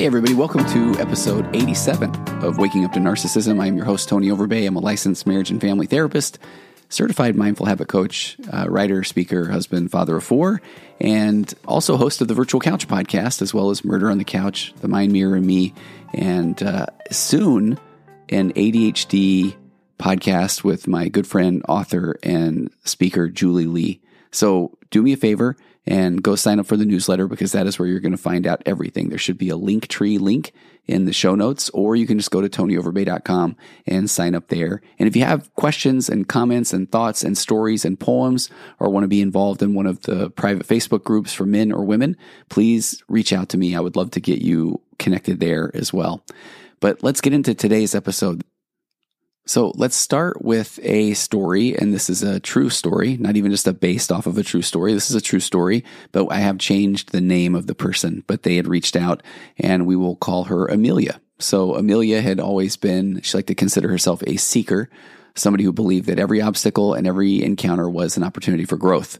Hey, everybody, welcome to episode 87 of Waking Up to Narcissism. I'm your host, Tony Overbay. I'm a licensed marriage and family therapist, certified mindful habit coach, uh, writer, speaker, husband, father of four, and also host of the Virtual Couch podcast, as well as Murder on the Couch, The Mind Mirror, and Me, and uh, soon an ADHD podcast with my good friend, author, and speaker, Julie Lee. So do me a favor and go sign up for the newsletter because that is where you're going to find out everything. There should be a Linktree link in the show notes, or you can just go to tonyoverbay.com and sign up there. And if you have questions and comments and thoughts and stories and poems, or want to be involved in one of the private Facebook groups for men or women, please reach out to me. I would love to get you connected there as well. But let's get into today's episode. So let's start with a story, and this is a true story, not even just a based off of a true story. This is a true story, but I have changed the name of the person, but they had reached out and we will call her Amelia. So Amelia had always been, she liked to consider herself a seeker, somebody who believed that every obstacle and every encounter was an opportunity for growth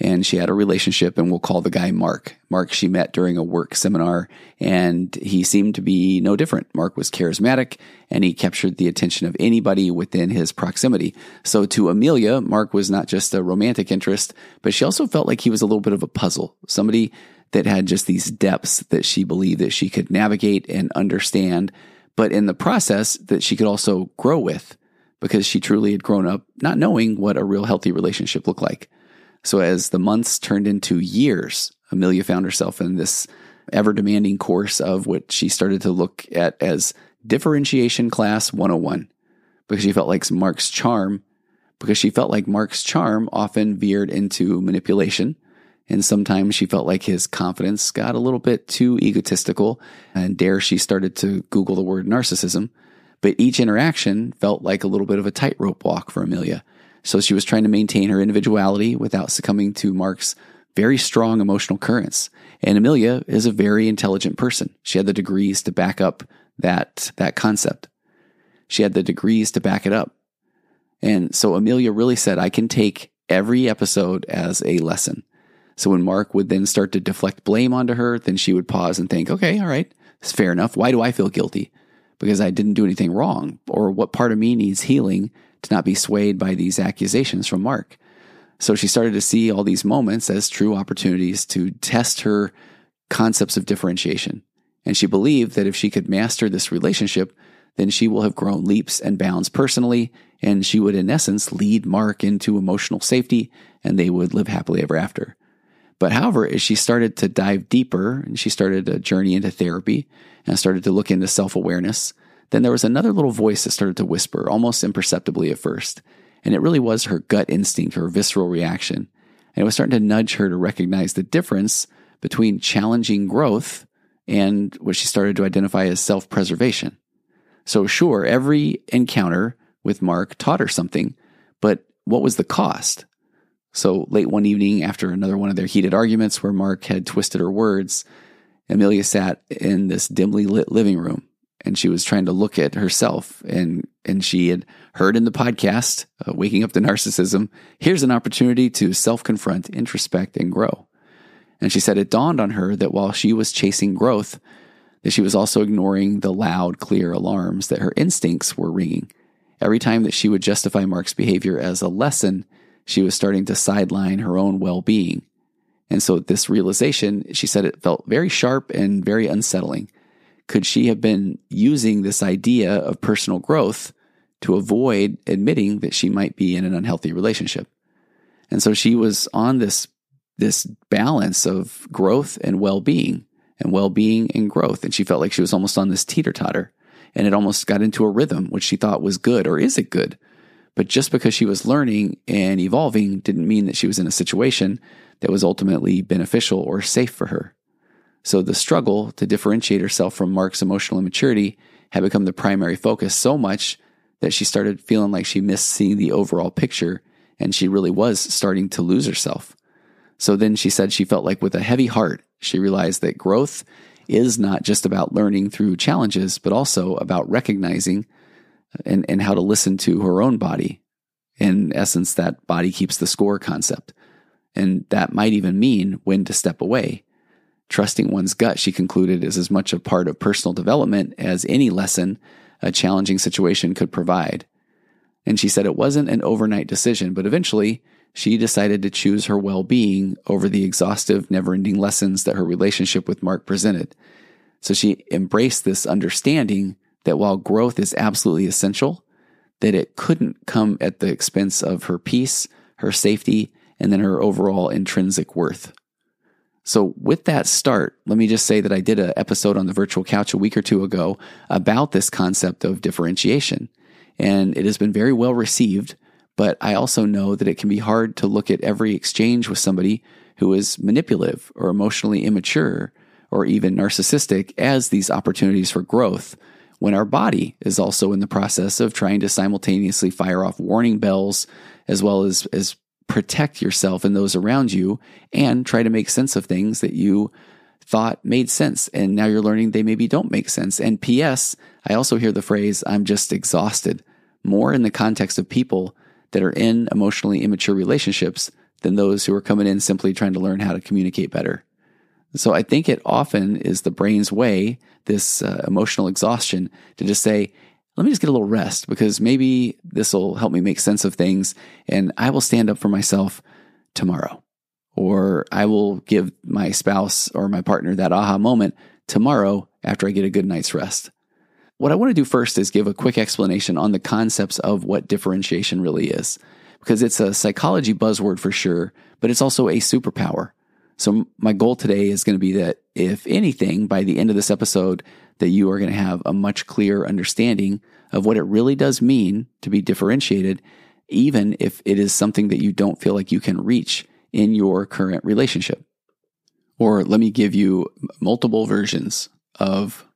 and she had a relationship and we'll call the guy Mark. Mark she met during a work seminar and he seemed to be no different. Mark was charismatic and he captured the attention of anybody within his proximity. So to Amelia, Mark was not just a romantic interest, but she also felt like he was a little bit of a puzzle. Somebody that had just these depths that she believed that she could navigate and understand, but in the process that she could also grow with because she truly had grown up not knowing what a real healthy relationship looked like. So as the months turned into years, Amelia found herself in this ever demanding course of what she started to look at as differentiation class 101 because she felt like Mark's charm, because she felt like Mark's charm often veered into manipulation. And sometimes she felt like his confidence got a little bit too egotistical. And dare she started to Google the word narcissism. But each interaction felt like a little bit of a tightrope walk for Amelia. So she was trying to maintain her individuality without succumbing to Mark's very strong emotional currents. And Amelia is a very intelligent person. She had the degrees to back up that, that concept. She had the degrees to back it up. And so Amelia really said, I can take every episode as a lesson. So when Mark would then start to deflect blame onto her, then she would pause and think, okay, all right, it's fair enough. Why do I feel guilty? Because I didn't do anything wrong. Or what part of me needs healing to not be swayed by these accusations from Mark. So she started to see all these moments as true opportunities to test her concepts of differentiation. And she believed that if she could master this relationship, then she will have grown leaps and bounds personally, and she would, in essence, lead Mark into emotional safety, and they would live happily ever after. But however, as she started to dive deeper and she started a journey into therapy and started to look into self awareness, then there was another little voice that started to whisper, almost imperceptibly at first. And it really was her gut instinct, her visceral reaction. And it was starting to nudge her to recognize the difference between challenging growth and what she started to identify as self preservation. So, sure, every encounter with Mark taught her something, but what was the cost? So, late one evening, after another one of their heated arguments where Mark had twisted her words, Amelia sat in this dimly lit living room and she was trying to look at herself. And and she had heard in the podcast uh, waking up to narcissism here's an opportunity to self-confront introspect and grow. And she said it dawned on her that while she was chasing growth that she was also ignoring the loud clear alarms that her instincts were ringing. Every time that she would justify mark's behavior as a lesson she was starting to sideline her own well-being. And so this realization she said it felt very sharp and very unsettling could she have been using this idea of personal growth to avoid admitting that she might be in an unhealthy relationship? And so she was on this, this balance of growth and well being and well being and growth. And she felt like she was almost on this teeter totter and it almost got into a rhythm, which she thought was good or is it good? But just because she was learning and evolving didn't mean that she was in a situation that was ultimately beneficial or safe for her. So the struggle to differentiate herself from Mark's emotional immaturity had become the primary focus so much that she started feeling like she missed seeing the overall picture and she really was starting to lose herself. So then she said she felt like with a heavy heart, she realized that growth is not just about learning through challenges, but also about recognizing and, and how to listen to her own body. In essence, that body keeps the score concept. And that might even mean when to step away. Trusting one's gut, she concluded, is as much a part of personal development as any lesson a challenging situation could provide. And she said it wasn't an overnight decision, but eventually she decided to choose her well being over the exhaustive, never ending lessons that her relationship with Mark presented. So she embraced this understanding that while growth is absolutely essential, that it couldn't come at the expense of her peace, her safety, and then her overall intrinsic worth. So, with that start, let me just say that I did an episode on the virtual couch a week or two ago about this concept of differentiation. And it has been very well received, but I also know that it can be hard to look at every exchange with somebody who is manipulative or emotionally immature or even narcissistic as these opportunities for growth when our body is also in the process of trying to simultaneously fire off warning bells as well as, as protect yourself and those around you and try to make sense of things that you thought made sense. And now you're learning they maybe don't make sense. And P.S., I also hear the phrase, I'm just exhausted, more in the context of people that are in emotionally immature relationships than those who are coming in simply trying to learn how to communicate better. So I think it often is the brain's way, this uh, emotional exhaustion, to just say, let me just get a little rest because maybe this will help me make sense of things and I will stand up for myself tomorrow. Or I will give my spouse or my partner that aha moment tomorrow after I get a good night's rest. What I want to do first is give a quick explanation on the concepts of what differentiation really is, because it's a psychology buzzword for sure, but it's also a superpower. So my goal today is going to be that if anything, by the end of this episode, that you are going to have a much clearer understanding of what it really does mean to be differentiated, even if it is something that you don't feel like you can reach in your current relationship. Or let me give you multiple versions of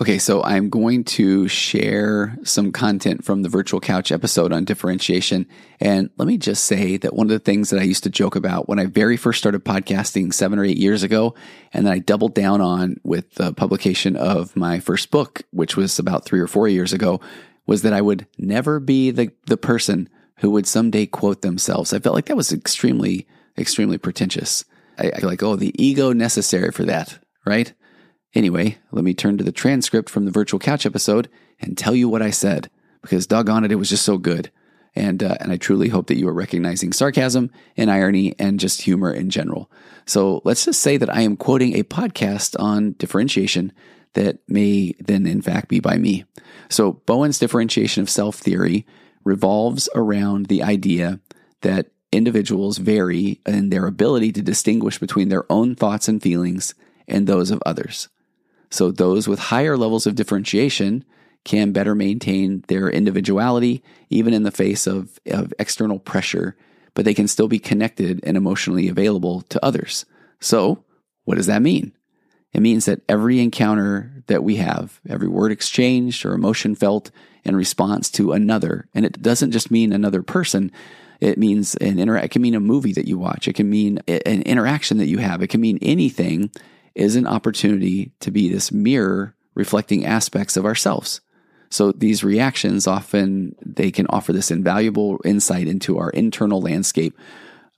Okay, so I'm going to share some content from the virtual couch episode on differentiation. And let me just say that one of the things that I used to joke about when I very first started podcasting seven or eight years ago, and then I doubled down on with the publication of my first book, which was about three or four years ago, was that I would never be the, the person who would someday quote themselves. I felt like that was extremely, extremely pretentious. I, I feel like, oh, the ego necessary for that, right? Anyway, let me turn to the transcript from the virtual couch episode and tell you what I said, because doggone it, it was just so good. And, uh, and I truly hope that you are recognizing sarcasm and irony and just humor in general. So let's just say that I am quoting a podcast on differentiation that may then in fact be by me. So Bowen's differentiation of self theory revolves around the idea that individuals vary in their ability to distinguish between their own thoughts and feelings and those of others. So those with higher levels of differentiation can better maintain their individuality, even in the face of, of external pressure, but they can still be connected and emotionally available to others. So, what does that mean? It means that every encounter that we have, every word exchanged or emotion felt in response to another, and it doesn't just mean another person, it means an inter- it can mean a movie that you watch, it can mean an interaction that you have, it can mean anything is an opportunity to be this mirror reflecting aspects of ourselves. So these reactions often they can offer this invaluable insight into our internal landscape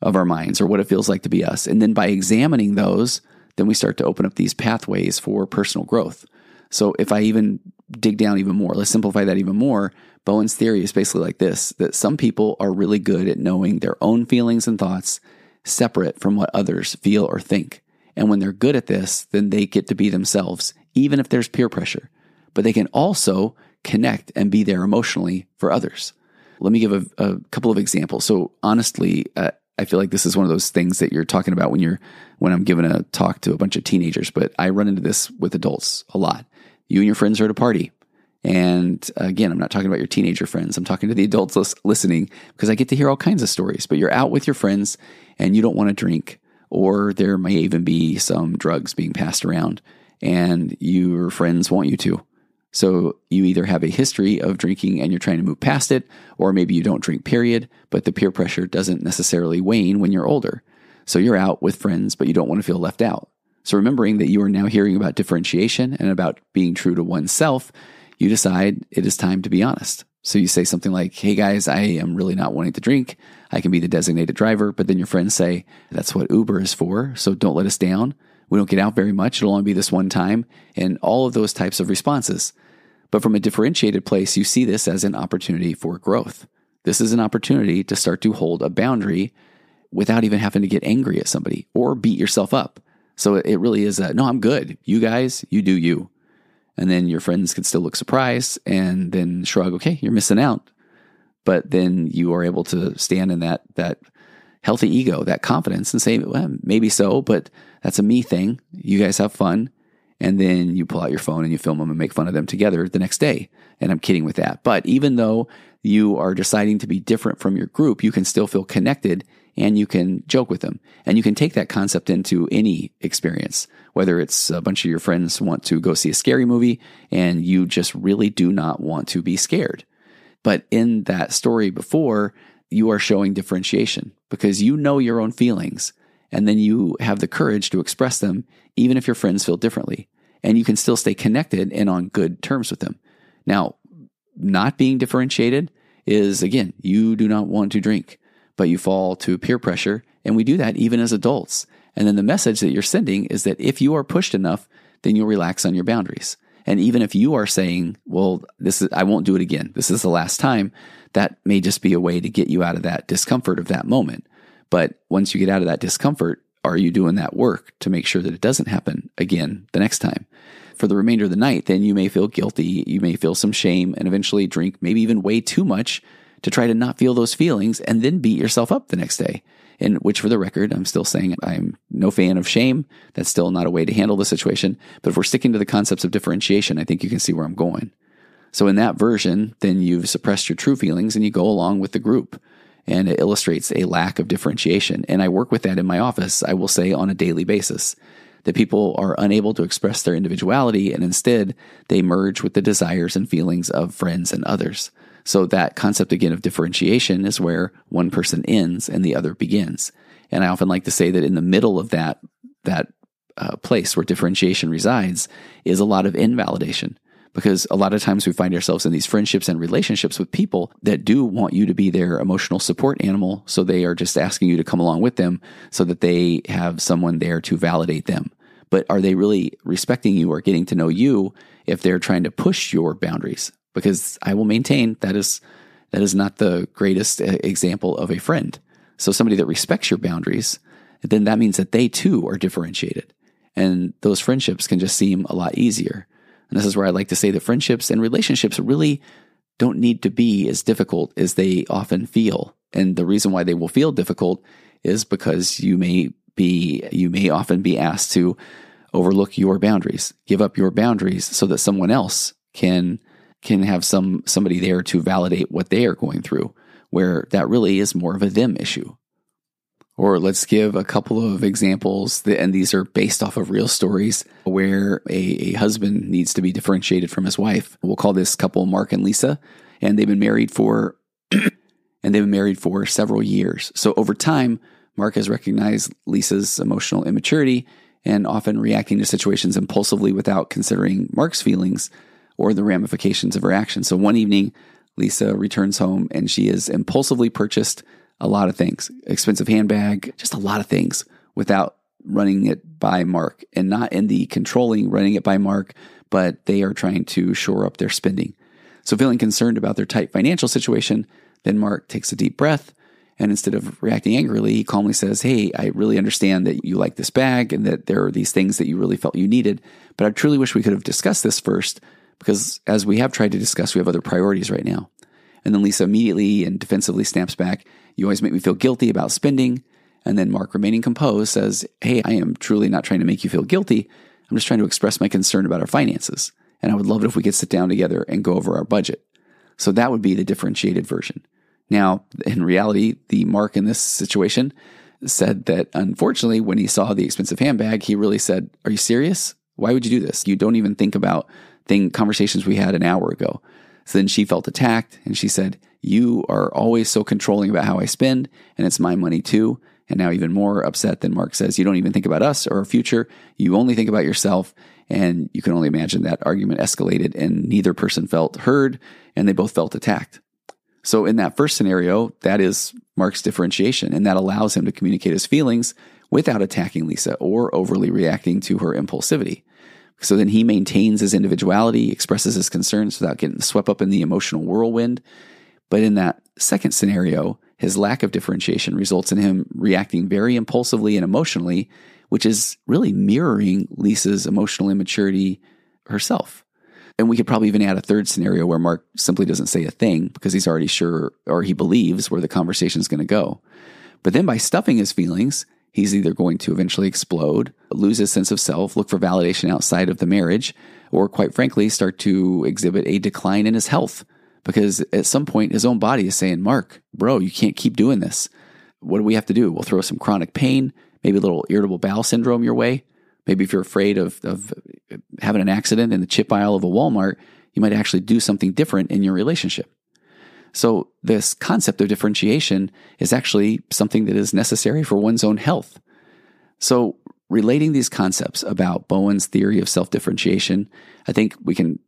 of our minds or what it feels like to be us. And then by examining those, then we start to open up these pathways for personal growth. So if I even dig down even more, let's simplify that even more. Bowen's theory is basically like this that some people are really good at knowing their own feelings and thoughts separate from what others feel or think. And when they're good at this, then they get to be themselves, even if there's peer pressure. But they can also connect and be there emotionally for others. Let me give a, a couple of examples. So honestly, uh, I feel like this is one of those things that you're talking about when you're when I'm giving a talk to a bunch of teenagers, but I run into this with adults a lot. You and your friends are at a party And again, I'm not talking about your teenager friends. I'm talking to the adults listening because I get to hear all kinds of stories. But you're out with your friends and you don't want to drink, or there may even be some drugs being passed around, and your friends want you to. So you either have a history of drinking and you're trying to move past it, or maybe you don't drink, period, but the peer pressure doesn't necessarily wane when you're older. So you're out with friends, but you don't want to feel left out. So remembering that you are now hearing about differentiation and about being true to oneself, you decide it is time to be honest. So you say something like, Hey guys, I am really not wanting to drink. I can be the designated driver. But then your friends say, That's what Uber is for. So don't let us down. We don't get out very much. It'll only be this one time. And all of those types of responses. But from a differentiated place, you see this as an opportunity for growth. This is an opportunity to start to hold a boundary without even having to get angry at somebody or beat yourself up. So it really is a no, I'm good. You guys, you do you. And then your friends can still look surprised and then shrug, okay, you're missing out. But then you are able to stand in that that healthy ego, that confidence and say, well, maybe so, but that's a me thing. You guys have fun and then you pull out your phone and you film them and make fun of them together the next day. And I'm kidding with that. But even though you are deciding to be different from your group, you can still feel connected and you can joke with them. And you can take that concept into any experience, whether it's a bunch of your friends want to go see a scary movie and you just really do not want to be scared. But in that story before, you are showing differentiation because you know your own feelings and then you have the courage to express them, even if your friends feel differently. And you can still stay connected and on good terms with them. Now, not being differentiated is again, you do not want to drink, but you fall to peer pressure. And we do that even as adults. And then the message that you're sending is that if you are pushed enough, then you'll relax on your boundaries. And even if you are saying, well, this is, I won't do it again. This is the last time. That may just be a way to get you out of that discomfort of that moment. But once you get out of that discomfort, are you doing that work to make sure that it doesn't happen again the next time? For the remainder of the night, then you may feel guilty, you may feel some shame, and eventually drink maybe even way too much to try to not feel those feelings and then beat yourself up the next day. And which, for the record, I'm still saying I'm no fan of shame. That's still not a way to handle the situation. But if we're sticking to the concepts of differentiation, I think you can see where I'm going. So, in that version, then you've suppressed your true feelings and you go along with the group and it illustrates a lack of differentiation. And I work with that in my office, I will say, on a daily basis. That people are unable to express their individuality and instead they merge with the desires and feelings of friends and others. So that concept again of differentiation is where one person ends and the other begins. And I often like to say that in the middle of that, that uh, place where differentiation resides is a lot of invalidation because a lot of times we find ourselves in these friendships and relationships with people that do want you to be their emotional support animal. So they are just asking you to come along with them so that they have someone there to validate them. But are they really respecting you or getting to know you if they're trying to push your boundaries? Because I will maintain that is that is not the greatest uh, example of a friend. So somebody that respects your boundaries, then that means that they too are differentiated. And those friendships can just seem a lot easier. And this is where I like to say that friendships and relationships really don't need to be as difficult as they often feel. And the reason why they will feel difficult is because you may be, you may often be asked to overlook your boundaries, give up your boundaries so that someone else can, can have some, somebody there to validate what they are going through, where that really is more of a them issue. Or let's give a couple of examples, that, and these are based off of real stories where a, a, husband needs to be differentiated from his wife. We'll call this couple Mark and Lisa, and they've been married for and they've been married for several years. So over time, Mark has recognized Lisa's emotional immaturity and often reacting to situations impulsively without considering Mark's feelings or the ramifications of her actions. So one evening, Lisa returns home and she has impulsively purchased a lot of things, expensive handbag, just a lot of things without running it by Mark and not in the controlling running it by Mark, but they are trying to shore up their spending. So feeling concerned about their tight financial situation, then Mark takes a deep breath and instead of reacting angrily, he calmly says, Hey, I really understand that you like this bag and that there are these things that you really felt you needed, but I truly wish we could have discussed this first because as we have tried to discuss, we have other priorities right now. And then Lisa immediately and defensively snaps back, You always make me feel guilty about spending. And then Mark, remaining composed, says, Hey, I am truly not trying to make you feel guilty. I'm just trying to express my concern about our finances. and I would love it if we could sit down together and go over our budget. So that would be the differentiated version. Now, in reality, the Mark in this situation said that unfortunately, when he saw the expensive handbag, he really said, Are you serious? Why would you do this? You don't even think about thing conversations we had an hour ago. So then she felt attacked and she said, You are always so controlling about how I spend, and it's my money too. And now, even more upset than Mark says, You don't even think about us or our future. You only think about yourself. And you can only imagine that argument escalated, and neither person felt heard, and they both felt attacked. So, in that first scenario, that is Mark's differentiation, and that allows him to communicate his feelings without attacking Lisa or overly reacting to her impulsivity. So then he maintains his individuality, expresses his concerns without getting swept up in the emotional whirlwind. But in that second scenario, his lack of differentiation results in him reacting very impulsively and emotionally, which is really mirroring Lisa's emotional immaturity herself. And we could probably even add a third scenario where Mark simply doesn't say a thing because he's already sure or he believes where the conversation is going to go. But then by stuffing his feelings, he's either going to eventually explode, lose his sense of self, look for validation outside of the marriage, or quite frankly, start to exhibit a decline in his health. Because at some point, his own body is saying, Mark, bro, you can't keep doing this. What do we have to do? We'll throw some chronic pain, maybe a little irritable bowel syndrome your way. Maybe if you're afraid of, of having an accident in the chip aisle of a Walmart, you might actually do something different in your relationship. So, this concept of differentiation is actually something that is necessary for one's own health. So, relating these concepts about Bowen's theory of self differentiation, I think we can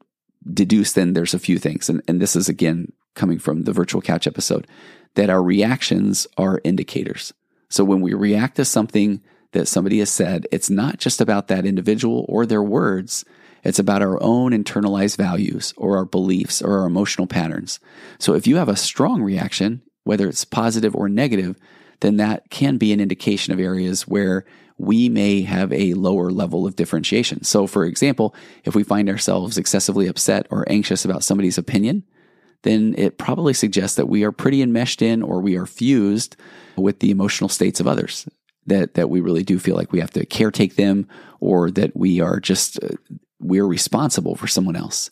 deduce then there's a few things. And, and this is again coming from the virtual couch episode that our reactions are indicators. So, when we react to something that somebody has said, it's not just about that individual or their words, it's about our own internalized values or our beliefs or our emotional patterns. So if you have a strong reaction, whether it's positive or negative, then that can be an indication of areas where we may have a lower level of differentiation. So, for example, if we find ourselves excessively upset or anxious about somebody's opinion, then it probably suggests that we are pretty enmeshed in or we are fused with the emotional states of others. That, that we really do feel like we have to caretake them or that we are just uh, we're responsible for someone else.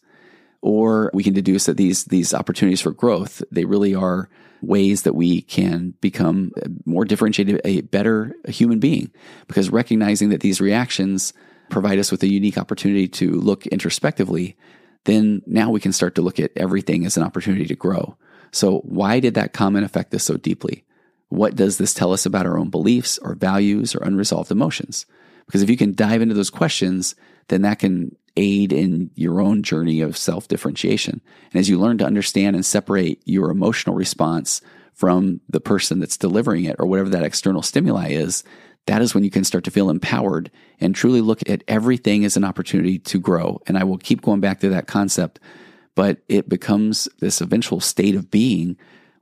Or we can deduce that these, these opportunities for growth, they really are ways that we can become more differentiated, a better human being. Because recognizing that these reactions provide us with a unique opportunity to look introspectively, then now we can start to look at everything as an opportunity to grow. So, why did that comment affect us so deeply? What does this tell us about our own beliefs or values or unresolved emotions? Because if you can dive into those questions, then that can aid in your own journey of self differentiation. And as you learn to understand and separate your emotional response from the person that's delivering it or whatever that external stimuli is, that is when you can start to feel empowered and truly look at everything as an opportunity to grow. And I will keep going back to that concept, but it becomes this eventual state of being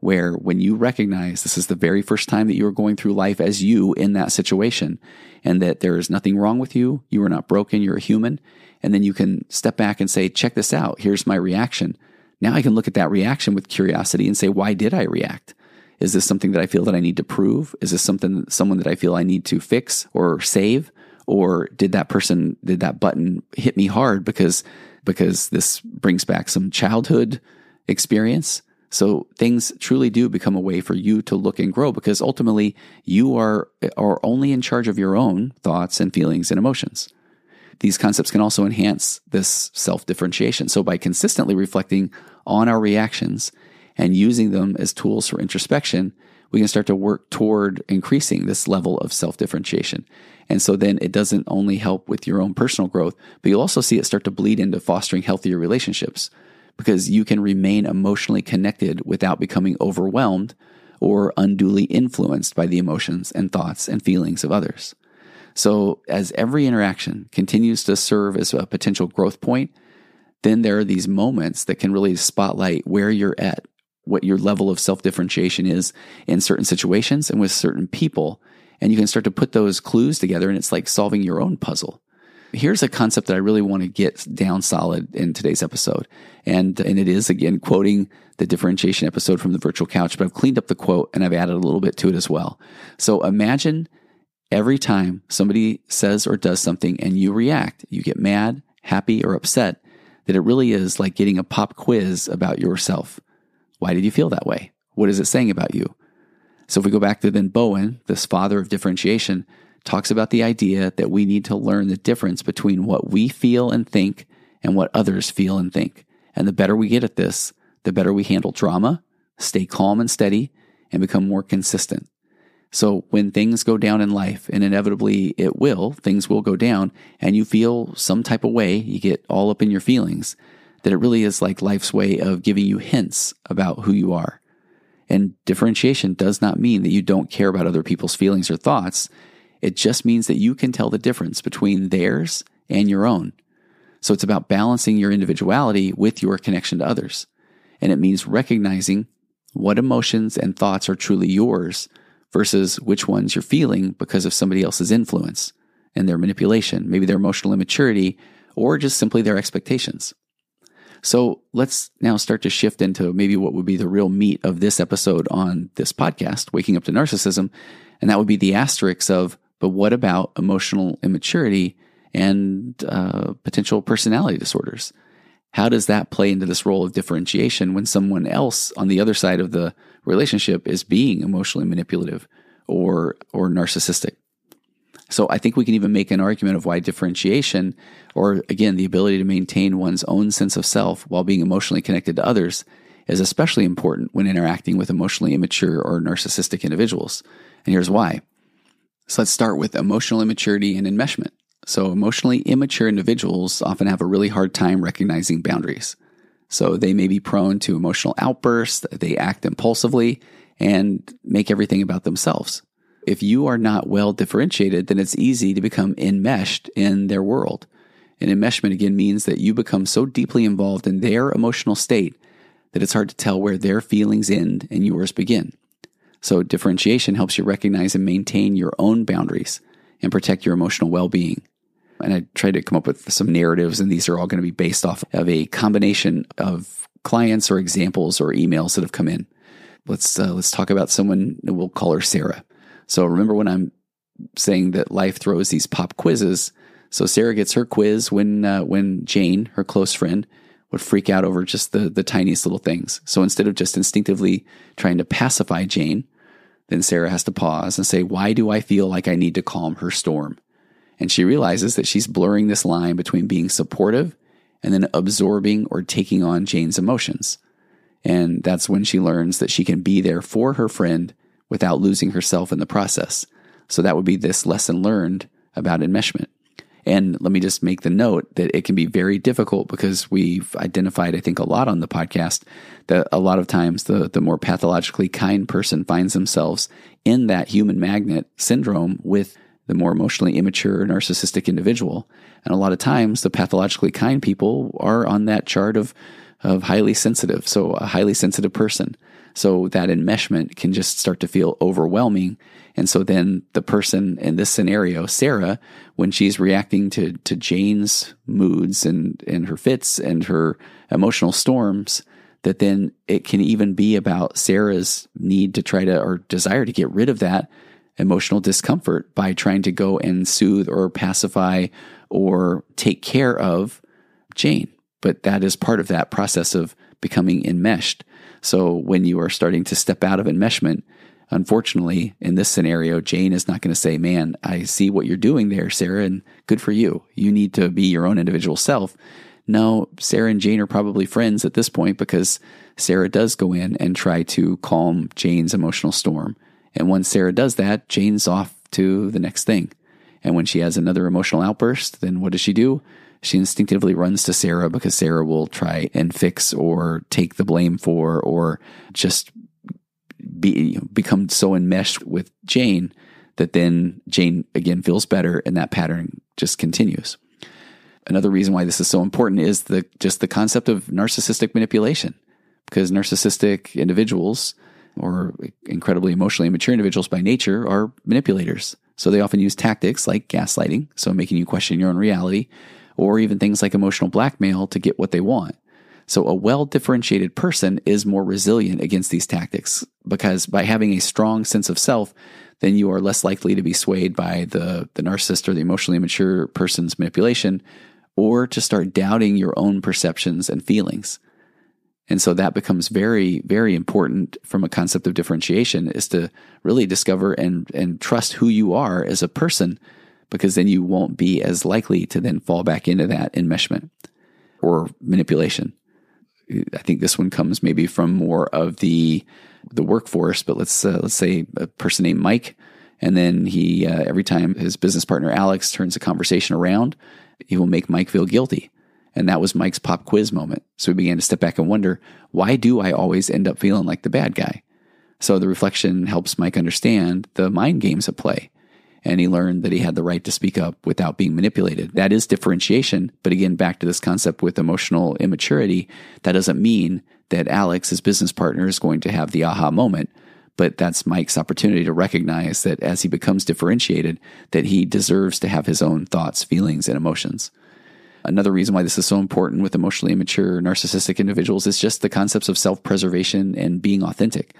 where when you recognize this is the very first time that you are going through life as you in that situation and that there is nothing wrong with you, you are not broken, you're a human. And then you can step back and say, check this out. Here's my reaction. Now I can look at that reaction with curiosity and say, why did I react? Is this something that I feel that I need to prove? Is this something, someone that I feel I need to fix or save? Or did that person, did that button hit me hard because, because this brings back some childhood experience? So things truly do become a way for you to look and grow because ultimately you are, are only in charge of your own thoughts and feelings and emotions. These concepts can also enhance this self differentiation. So by consistently reflecting on our reactions and using them as tools for introspection, we can start to work toward increasing this level of self differentiation. And so then it doesn't only help with your own personal growth, but you'll also see it start to bleed into fostering healthier relationships because you can remain emotionally connected without becoming overwhelmed or unduly influenced by the emotions and thoughts and feelings of others. So, as every interaction continues to serve as a potential growth point, then there are these moments that can really spotlight where you're at, what your level of self differentiation is in certain situations and with certain people. And you can start to put those clues together, and it's like solving your own puzzle here's a concept that I really want to get down solid in today's episode. And, and it is again quoting the differentiation episode from the virtual couch, but I've cleaned up the quote and I've added a little bit to it as well. So imagine every time somebody says or does something and you react, you get mad, happy, or upset, that it really is like getting a pop quiz about yourself. Why did you feel that way? What is it saying about you? So if we go back to then Bowen, this father of differentiation, talks about the idea that we need to learn the difference between what we feel and think and what others feel and think. And the better we get at this, the better we handle drama, stay calm and steady, and become more consistent. So when things go down in life, and inevitably it will, things will go down, and you feel some type of way, you get all up in your feelings, that it really is like life's way of giving you hints about who you are. And differentiation does not mean that you don't care about other people's feelings or thoughts. It just means that you can tell the difference between theirs and your own. So it's about balancing your individuality with your connection to others. And it means recognizing what emotions and thoughts are truly yours versus which ones you're feeling because of somebody else's influence and their manipulation, maybe their emotional immaturity, or just simply their expectations. So let's now start to shift into maybe what would be the real meat of this episode on this podcast, Waking Up to Narcissism. And that would be the asterisks of, but what about emotional immaturity and uh, potential personality disorders. How does that play into this role of differentiation when someone else on the other side of the relationship is being emotionally manipulative or or narcissistic? So I think we can even make an argument of why differentiation, or again, the ability to maintain one's own sense of self while being emotionally connected to others, is especially important when interacting with emotionally immature or narcissistic individuals. And here's why. So let's start with emotional immaturity and enmeshment. So, emotionally immature individuals often have a really hard time recognizing boundaries. So, they may be prone to emotional outbursts, they act impulsively, and make everything about themselves. If you are not well differentiated, then it's easy to become enmeshed in their world. And enmeshment again means that you become so deeply involved in their emotional state that it's hard to tell where their feelings end and yours begin. So, differentiation helps you recognize and maintain your own boundaries and protect your emotional well being. And I tried to come up with some narratives, and these are all going to be based off of a combination of clients or examples or emails that have come in. Let's uh, let's talk about someone. We'll call her Sarah. So remember when I'm saying that life throws these pop quizzes. So Sarah gets her quiz when uh, when Jane, her close friend, would freak out over just the the tiniest little things. So instead of just instinctively trying to pacify Jane, then Sarah has to pause and say, "Why do I feel like I need to calm her storm?" And she realizes that she's blurring this line between being supportive and then absorbing or taking on Jane's emotions. And that's when she learns that she can be there for her friend without losing herself in the process. So that would be this lesson learned about enmeshment. And let me just make the note that it can be very difficult because we've identified, I think, a lot on the podcast that a lot of times the, the more pathologically kind person finds themselves in that human magnet syndrome with the more emotionally immature narcissistic individual. And a lot of times the pathologically kind people are on that chart of, of highly sensitive. So a highly sensitive person. So that enmeshment can just start to feel overwhelming. And so then the person in this scenario, Sarah, when she's reacting to, to Jane's moods and, and her fits and her emotional storms, that then it can even be about Sarah's need to try to or desire to get rid of that emotional discomfort by trying to go and soothe or pacify or take care of Jane. But that is part of that process of becoming enmeshed. So when you are starting to step out of enmeshment, unfortunately, in this scenario, Jane is not going to say, Man, I see what you're doing there, Sarah, and good for you. You need to be your own individual self. No, Sarah and Jane are probably friends at this point because Sarah does go in and try to calm Jane's emotional storm and once Sarah does that, Jane's off to the next thing. And when she has another emotional outburst, then what does she do? She instinctively runs to Sarah because Sarah will try and fix or take the blame for or just be become so enmeshed with Jane that then Jane again feels better and that pattern just continues. Another reason why this is so important is the just the concept of narcissistic manipulation because narcissistic individuals or incredibly emotionally immature individuals by nature are manipulators. So they often use tactics like gaslighting, so making you question your own reality, or even things like emotional blackmail to get what they want. So a well differentiated person is more resilient against these tactics because by having a strong sense of self, then you are less likely to be swayed by the, the narcissist or the emotionally immature person's manipulation or to start doubting your own perceptions and feelings. And so that becomes very, very important from a concept of differentiation is to really discover and, and trust who you are as a person, because then you won't be as likely to then fall back into that enmeshment or manipulation. I think this one comes maybe from more of the the workforce, but let's uh, let's say a person named Mike, and then he uh, every time his business partner Alex turns the conversation around, he will make Mike feel guilty and that was Mike's pop quiz moment. So we began to step back and wonder, why do I always end up feeling like the bad guy? So the reflection helps Mike understand the mind games at play. And he learned that he had the right to speak up without being manipulated. That is differentiation. But again, back to this concept with emotional immaturity, that doesn't mean that Alex, his business partner, is going to have the aha moment. But that's Mike's opportunity to recognize that as he becomes differentiated, that he deserves to have his own thoughts, feelings, and emotions. Another reason why this is so important with emotionally immature narcissistic individuals is just the concepts of self preservation and being authentic.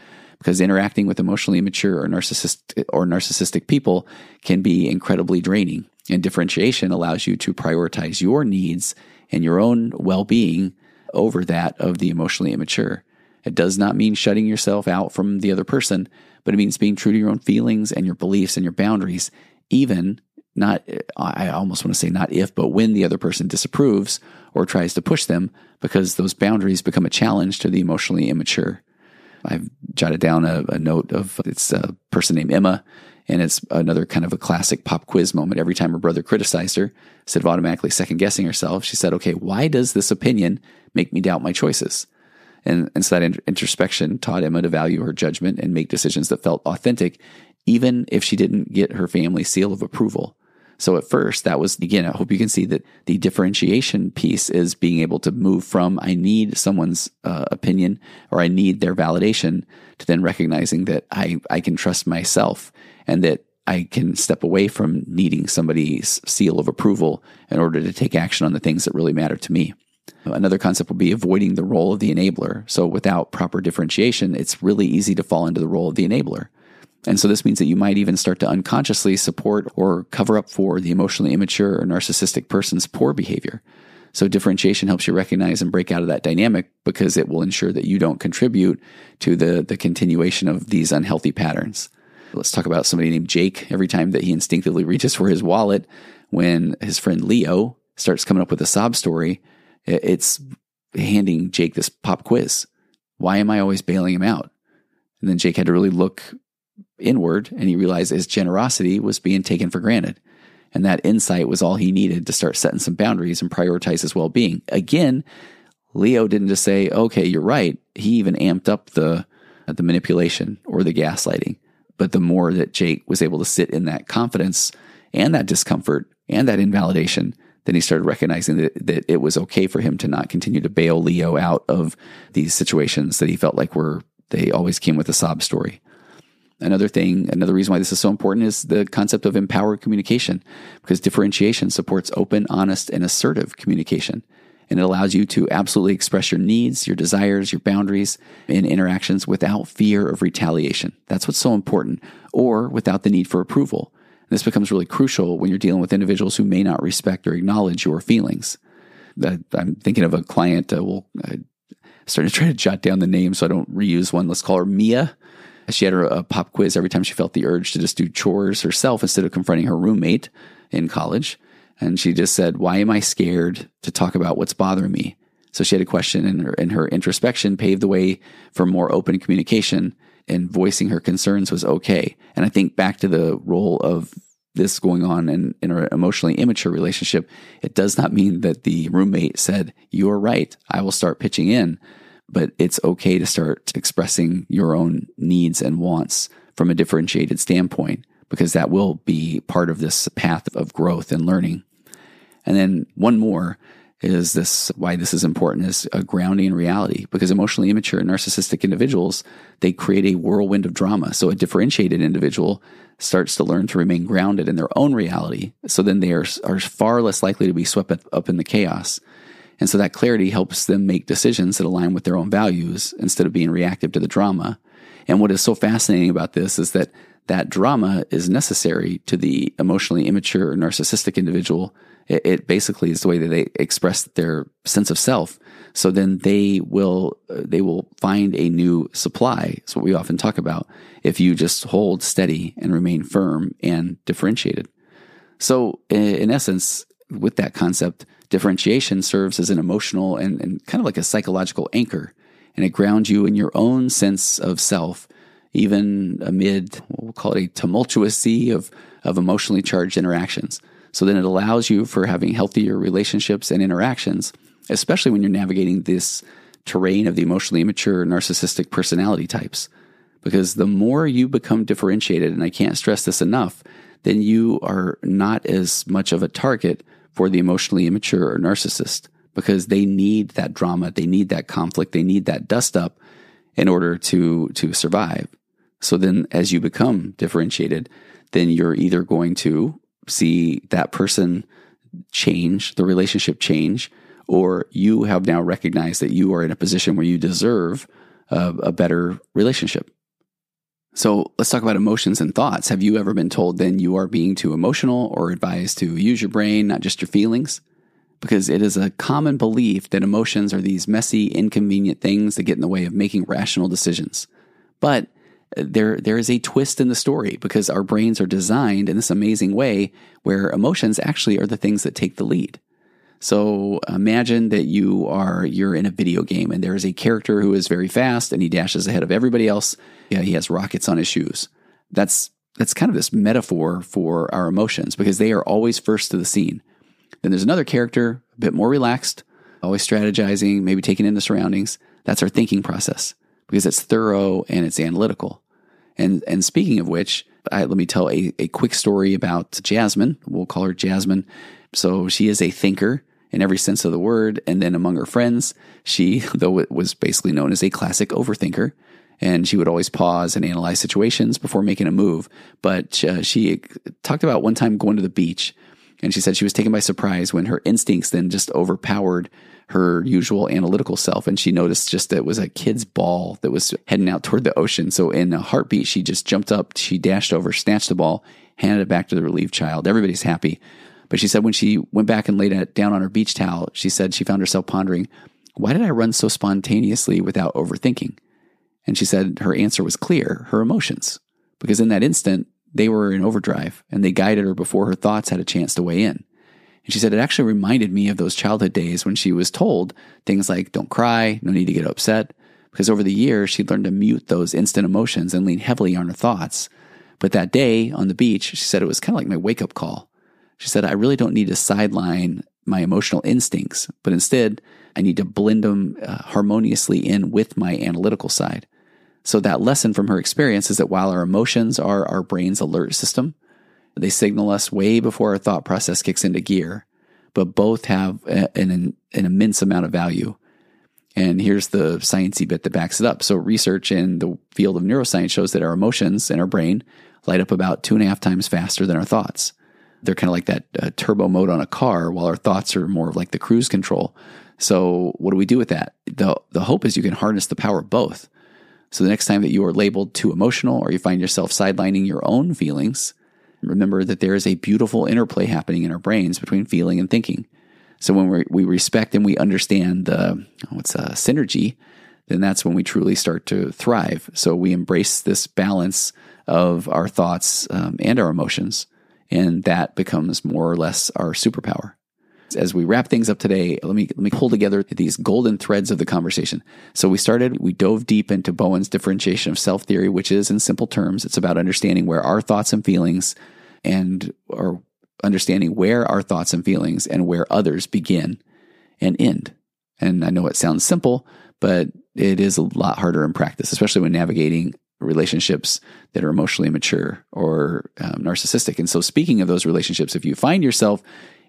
Because interacting with emotionally immature or narcissistic or narcissistic people can be incredibly draining. And differentiation allows you to prioritize your needs and your own well being over that of the emotionally immature. It does not mean shutting yourself out from the other person, but it means being true to your own feelings and your beliefs and your boundaries, even not I almost want to say not if, but when the other person disapproves or tries to push them, because those boundaries become a challenge to the emotionally immature. I've jotted down a, a note of it's a person named Emma, and it's another kind of a classic pop quiz moment. Every time her brother criticized her, instead of automatically second guessing herself, she said, "Okay, why does this opinion make me doubt my choices?" And, and so that introspection taught Emma to value her judgment and make decisions that felt authentic, even if she didn't get her family seal of approval. So at first, that was, again, I hope you can see that the differentiation piece is being able to move from I need someone's uh, opinion or I need their validation to then recognizing that I, I can trust myself and that I can step away from needing somebody's seal of approval in order to take action on the things that really matter to me. Another concept will be avoiding the role of the enabler. So without proper differentiation, it's really easy to fall into the role of the enabler. And so this means that you might even start to unconsciously support or cover up for the emotionally immature or narcissistic person's poor behavior. So differentiation helps you recognize and break out of that dynamic because it will ensure that you don't contribute to the, the continuation of these unhealthy patterns. Let's talk about somebody named Jake. Every time that he instinctively reaches for his wallet, when his friend Leo starts coming up with a sob story, it's handing Jake this pop quiz. Why am I always bailing him out? And then Jake had to really look inward and he realized his generosity was being taken for granted. And that insight was all he needed to start setting some boundaries and prioritize his well being. Again, Leo didn't just say, okay, you're right. He even amped up the, the manipulation or the gaslighting. But the more that Jake was able to sit in that confidence and that discomfort and that invalidation, then he started recognizing that, that it was okay for him to not continue to bail Leo out of these situations that he felt like were, they always came with a sob story. Another thing, another reason why this is so important is the concept of empowered communication, because differentiation supports open, honest, and assertive communication. And it allows you to absolutely express your needs, your desires, your boundaries in interactions without fear of retaliation. That's what's so important, or without the need for approval. And This becomes really crucial when you're dealing with individuals who may not respect or acknowledge your feelings. I'm thinking of a client. Uh, we'll uh, starting to try to jot down the name so I don't reuse one. Let's call her Mia. She had a uh, pop quiz every time she felt the urge to just do chores herself instead of confronting her roommate in college. And she just said, Why am I scared to talk about what's bothering me? So she had a question, and her, and her introspection paved the way for more open communication, and voicing her concerns was okay. And I think back to the role of this going on in, in an emotionally immature relationship, it does not mean that the roommate said, You're right, I will start pitching in but it's okay to start expressing your own needs and wants from a differentiated standpoint because that will be part of this path of growth and learning. And then one more is this why this is important is a grounding in reality because emotionally immature narcissistic individuals they create a whirlwind of drama. So a differentiated individual starts to learn to remain grounded in their own reality. So then they are, are far less likely to be swept up in the chaos and so that clarity helps them make decisions that align with their own values instead of being reactive to the drama. And what is so fascinating about this is that that drama is necessary to the emotionally immature narcissistic individual. It, it, basically is the way that they express their sense of self. So then they will uh, they will find a new supply. It's what we often talk about. If you just hold steady and remain firm and differentiated. So in essence, with that concept, differentiation serves as an emotional and, and kind of like a psychological anchor, and it grounds you in your own sense of self even amid, what we'll call it a tumultuous sea of, of emotionally charged interactions. So then it allows you for having healthier relationships and interactions, especially when you're navigating this terrain of the emotionally immature narcissistic personality types. Because the more you become differentiated, and I can't stress this enough, then you are not as much of a target for the emotionally immature or narcissist because they need that drama, they need that conflict, they need that dust up in order to to survive. So then as you become differentiated, then you're either going to see that person change, the relationship change, or you have now recognized that you are in a position where you deserve a, a better relationship. So let's talk about emotions and thoughts. Have you ever been told then you are being too emotional or advised to use your brain, not just your feelings? Because it is a common belief that emotions are these messy, inconvenient things that get in the way of making rational decisions. But there there is a twist in the story because our brains are designed in this amazing way where emotions actually are the things that take the lead. So imagine that you are you're in a video game and there is a character who is very fast and he dashes ahead of everybody else. Yeah, he has rockets on his shoes. That's that's kind of this metaphor for our emotions because they are always first to the scene. Then there's another character, a bit more relaxed, always strategizing, maybe taking in the surroundings. That's our thinking process because it's thorough and it's analytical. And and speaking of which, I, let me tell a, a quick story about Jasmine. We'll call her Jasmine. So she is a thinker in every sense of the word. And then among her friends, she, though it was basically known as a classic overthinker, and she would always pause and analyze situations before making a move. But uh, she talked about one time going to the beach, and she said she was taken by surprise when her instincts then just overpowered her usual analytical self. And she noticed just that it was a kid's ball that was heading out toward the ocean. So in a heartbeat, she just jumped up, she dashed over, snatched the ball, handed it back to the relieved child. Everybody's happy. But she said when she went back and laid it down on her beach towel, she said she found herself pondering, why did I run so spontaneously without overthinking? And she said her answer was clear her emotions. Because in that instant, they were in overdrive and they guided her before her thoughts had a chance to weigh in. And she said it actually reminded me of those childhood days when she was told things like, don't cry, no need to get upset. Because over the years, she'd learned to mute those instant emotions and lean heavily on her thoughts. But that day on the beach, she said it was kind of like my wake up call. She said, I really don't need to sideline my emotional instincts, but instead, I need to blend them uh, harmoniously in with my analytical side. So, that lesson from her experience is that while our emotions are our brain's alert system, they signal us way before our thought process kicks into gear, but both have an, an, an immense amount of value. And here's the sciencey bit that backs it up. So research in the field of neuroscience shows that our emotions in our brain light up about two and a half times faster than our thoughts. They're kind of like that uh, turbo mode on a car, while our thoughts are more of like the cruise control. So what do we do with that? The the hope is you can harness the power of both. So the next time that you are labeled too emotional or you find yourself sidelining your own feelings, remember that there is a beautiful interplay happening in our brains between feeling and thinking. So when we, we respect and we understand the what's a synergy, then that's when we truly start to thrive. So we embrace this balance of our thoughts um, and our emotions, and that becomes more or less our superpower. As we wrap things up today, let me let me pull together these golden threads of the conversation. So we started, we dove deep into Bowen's differentiation of self theory, which is in simple terms, it's about understanding where our thoughts and feelings and or understanding where our thoughts and feelings and where others begin and end. And I know it sounds simple, but it is a lot harder in practice, especially when navigating relationships that are emotionally immature or um, narcissistic. And so, speaking of those relationships, if you find yourself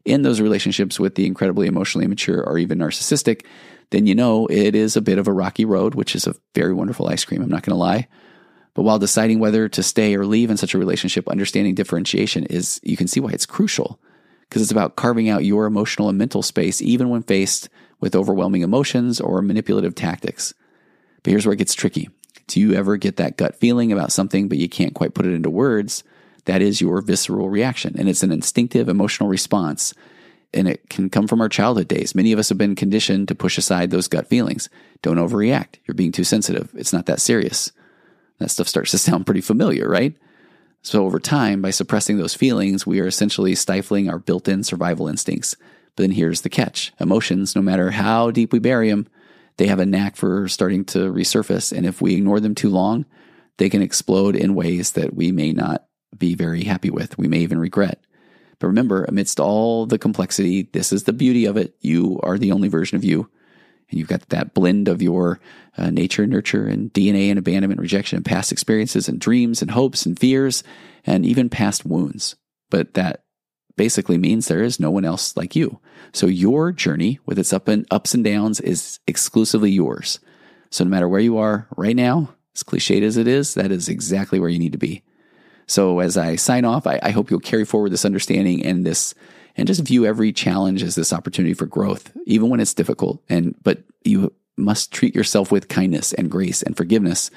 in those relationships with the incredibly emotionally immature or even narcissistic, then you know it is a bit of a rocky road, which is a very wonderful ice cream. I'm not going to lie. But while deciding whether to stay or leave in such a relationship, understanding differentiation is, you can see why it's crucial because it's about carving out your emotional and mental space, even when faced with overwhelming emotions or manipulative tactics. But here's where it gets tricky. Do you ever get that gut feeling about something, but you can't quite put it into words? That is your visceral reaction. And it's an instinctive emotional response. And it can come from our childhood days. Many of us have been conditioned to push aside those gut feelings. Don't overreact. You're being too sensitive. It's not that serious. That stuff starts to sound pretty familiar, right? So over time, by suppressing those feelings, we are essentially stifling our built in survival instincts. But then here's the catch emotions, no matter how deep we bury them, they have a knack for starting to resurface. And if we ignore them too long, they can explode in ways that we may not be very happy with. We may even regret. But remember, amidst all the complexity, this is the beauty of it. You are the only version of you. And you've got that blend of your uh, nature, nurture, and DNA and abandonment, rejection, and past experiences, and dreams, and hopes, and fears, and even past wounds. But that basically means there is no one else like you. So your journey with its up and ups and downs is exclusively yours. So no matter where you are right now, as cliched as it is, that is exactly where you need to be. So as I sign off, I, I hope you'll carry forward this understanding and this and just view every challenge as this opportunity for growth, even when it's difficult. And but you must treat yourself with kindness and grace and forgiveness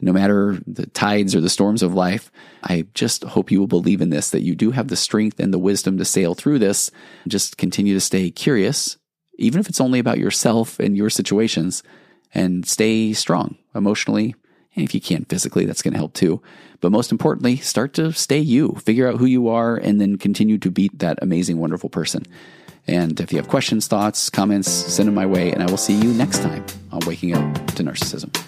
no matter the tides or the storms of life, I just hope you will believe in this, that you do have the strength and the wisdom to sail through this. Just continue to stay curious, even if it's only about yourself and your situations, and stay strong emotionally. And if you can't physically, that's going to help too. But most importantly, start to stay you, figure out who you are, and then continue to beat that amazing, wonderful person. And if you have questions, thoughts, comments, send them my way. And I will see you next time on Waking Up to Narcissism.